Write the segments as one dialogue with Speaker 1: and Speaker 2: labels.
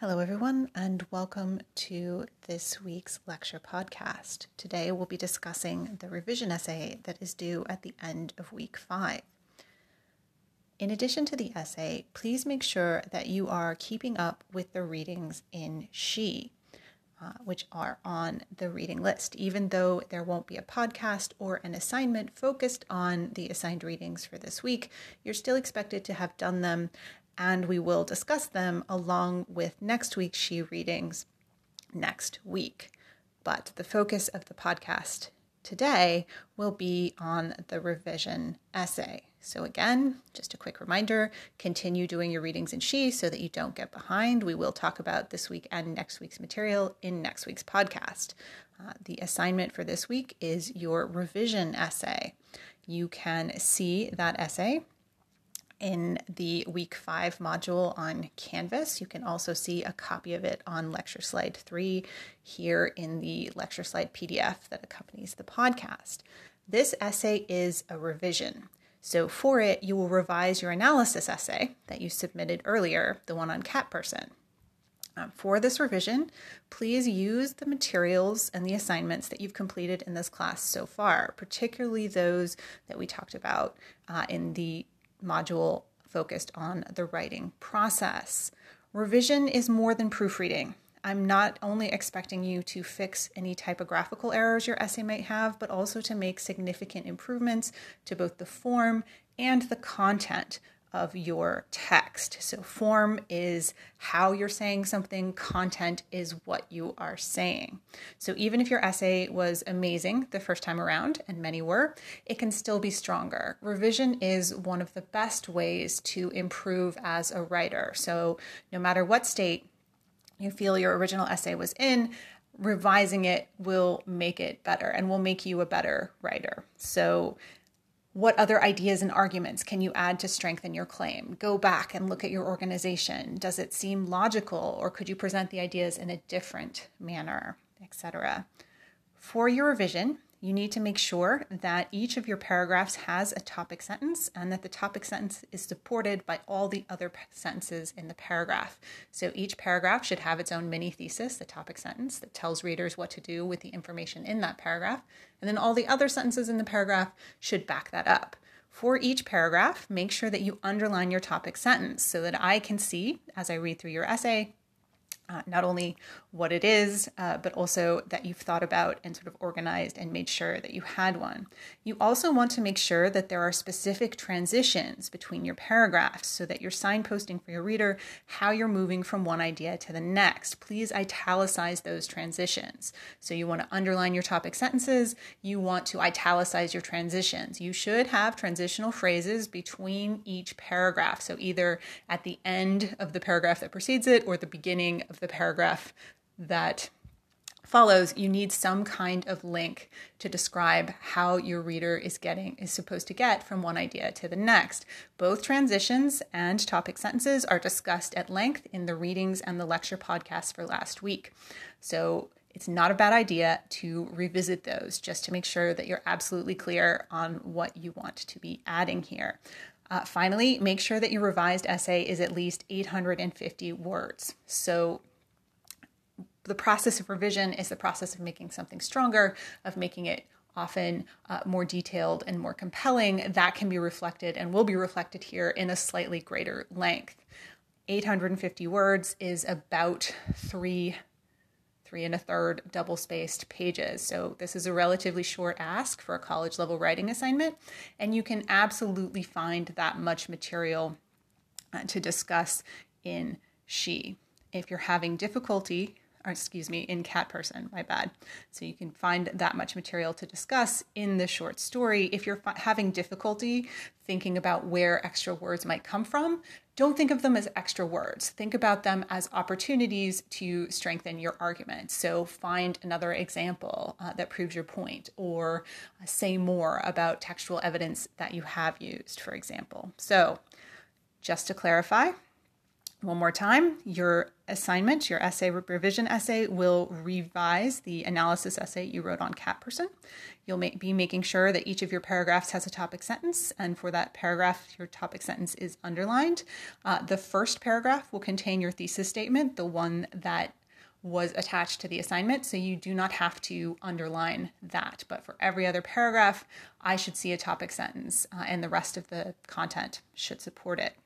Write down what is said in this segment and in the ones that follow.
Speaker 1: Hello, everyone, and welcome to this week's lecture podcast. Today, we'll be discussing the revision essay that is due at the end of week five. In addition to the essay, please make sure that you are keeping up with the readings in She, uh, which are on the reading list. Even though there won't be a podcast or an assignment focused on the assigned readings for this week, you're still expected to have done them and we will discuss them along with next week's She readings next week. But the focus of the podcast today will be on the revision essay. So, again, just a quick reminder continue doing your readings in She so that you don't get behind. We will talk about this week and next week's material in next week's podcast. Uh, the assignment for this week is your revision essay. You can see that essay in the week five module on Canvas. You can also see a copy of it on lecture slide three here in the lecture slide PDF that accompanies the podcast. This essay is a revision. So, for it, you will revise your analysis essay that you submitted earlier, the one on cat person. Um, for this revision, please use the materials and the assignments that you've completed in this class so far, particularly those that we talked about uh, in the module focused on the writing process. Revision is more than proofreading. I'm not only expecting you to fix any typographical errors your essay might have, but also to make significant improvements to both the form and the content of your text. So, form is how you're saying something, content is what you are saying. So, even if your essay was amazing the first time around, and many were, it can still be stronger. Revision is one of the best ways to improve as a writer. So, no matter what state you feel your original essay was in, revising it will make it better and will make you a better writer. So, what other ideas and arguments can you add to strengthen your claim? Go back and look at your organization. Does it seem logical or could you present the ideas in a different manner, etc. For your revision, you need to make sure that each of your paragraphs has a topic sentence and that the topic sentence is supported by all the other sentences in the paragraph. So each paragraph should have its own mini thesis, the topic sentence, that tells readers what to do with the information in that paragraph. And then all the other sentences in the paragraph should back that up. For each paragraph, make sure that you underline your topic sentence so that I can see as I read through your essay uh, not only what it is, uh, but also that you've thought about and sort of organized and made sure that you had one. You also want to make sure that there are specific transitions between your paragraphs so that you're signposting for your reader how you're moving from one idea to the next. Please italicize those transitions. So you want to underline your topic sentences, you want to italicize your transitions. You should have transitional phrases between each paragraph. So either at the end of the paragraph that precedes it or the beginning of the paragraph that follows, you need some kind of link to describe how your reader is getting is supposed to get from one idea to the next. Both transitions and topic sentences are discussed at length in the readings and the lecture podcast for last week. So it's not a bad idea to revisit those just to make sure that you're absolutely clear on what you want to be adding here. Uh, finally, make sure that your revised essay is at least 850 words. So, the process of revision is the process of making something stronger, of making it often uh, more detailed and more compelling. That can be reflected and will be reflected here in a slightly greater length. 850 words is about three three and a third double spaced pages. So, this is a relatively short ask for a college level writing assignment, and you can absolutely find that much material uh, to discuss in She. If you're having difficulty or excuse me, in cat person, my bad. So you can find that much material to discuss in the short story. If you're having difficulty thinking about where extra words might come from, don't think of them as extra words. Think about them as opportunities to strengthen your argument. So find another example uh, that proves your point, or uh, say more about textual evidence that you have used, for example. So, just to clarify, One more time, your assignment, your essay revision essay, will revise the analysis essay you wrote on Cat Person. You'll make, be making sure that each of your paragraphs has a topic sentence, and for that paragraph, your topic sentence is underlined. Uh, the first paragraph will contain your thesis statement, the one that was attached to the assignment, so you do not have to underline that. But for every other paragraph, I should see a topic sentence, uh, and the rest of the content should support it.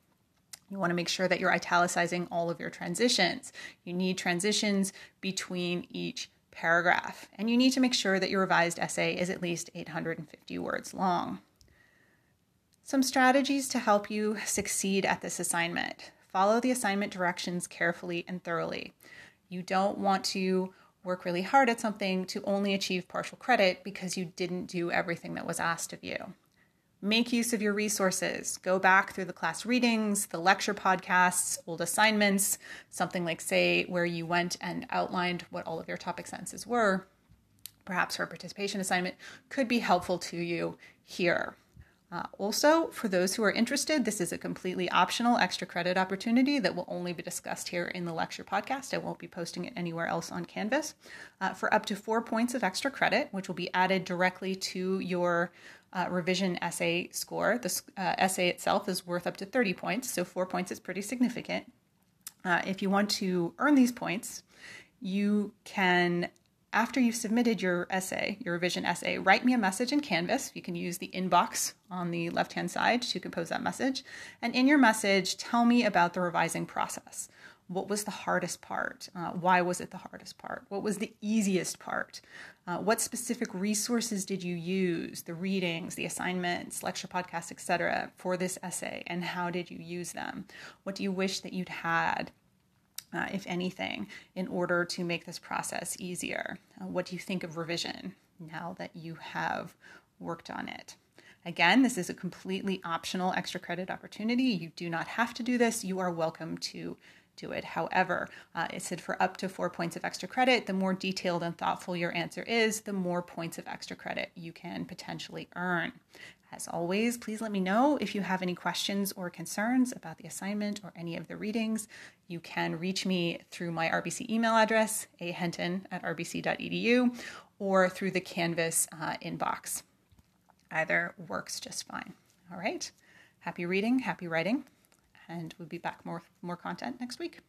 Speaker 1: You want to make sure that you're italicizing all of your transitions. You need transitions between each paragraph, and you need to make sure that your revised essay is at least 850 words long. Some strategies to help you succeed at this assignment. Follow the assignment directions carefully and thoroughly. You don't want to work really hard at something to only achieve partial credit because you didn't do everything that was asked of you. Make use of your resources. Go back through the class readings, the lecture podcasts, old assignments, something like, say, where you went and outlined what all of your topic sentences were, perhaps a participation assignment, could be helpful to you here. Uh, also, for those who are interested, this is a completely optional extra credit opportunity that will only be discussed here in the lecture podcast. I won't be posting it anywhere else on Canvas. Uh, for up to four points of extra credit, which will be added directly to your uh, revision essay score. The uh, essay itself is worth up to 30 points, so four points is pretty significant. Uh, if you want to earn these points, you can, after you've submitted your essay, your revision essay, write me a message in Canvas. You can use the inbox on the left hand side to compose that message. And in your message, tell me about the revising process. What was the hardest part? Uh, why was it the hardest part? What was the easiest part? Uh, what specific resources did you use, the readings, the assignments, lecture podcasts, etc., for this essay, and how did you use them? What do you wish that you'd had, uh, if anything, in order to make this process easier? Uh, what do you think of revision now that you have worked on it? Again, this is a completely optional extra credit opportunity. You do not have to do this. You are welcome to do it. However, uh, it said for up to four points of extra credit, the more detailed and thoughtful your answer is, the more points of extra credit you can potentially earn. As always, please let me know if you have any questions or concerns about the assignment or any of the readings. You can reach me through my RBC email address, ahenton at rbc.edu, or through the Canvas uh, inbox. Either works just fine. All right. Happy reading, happy writing and we'll be back more more content next week.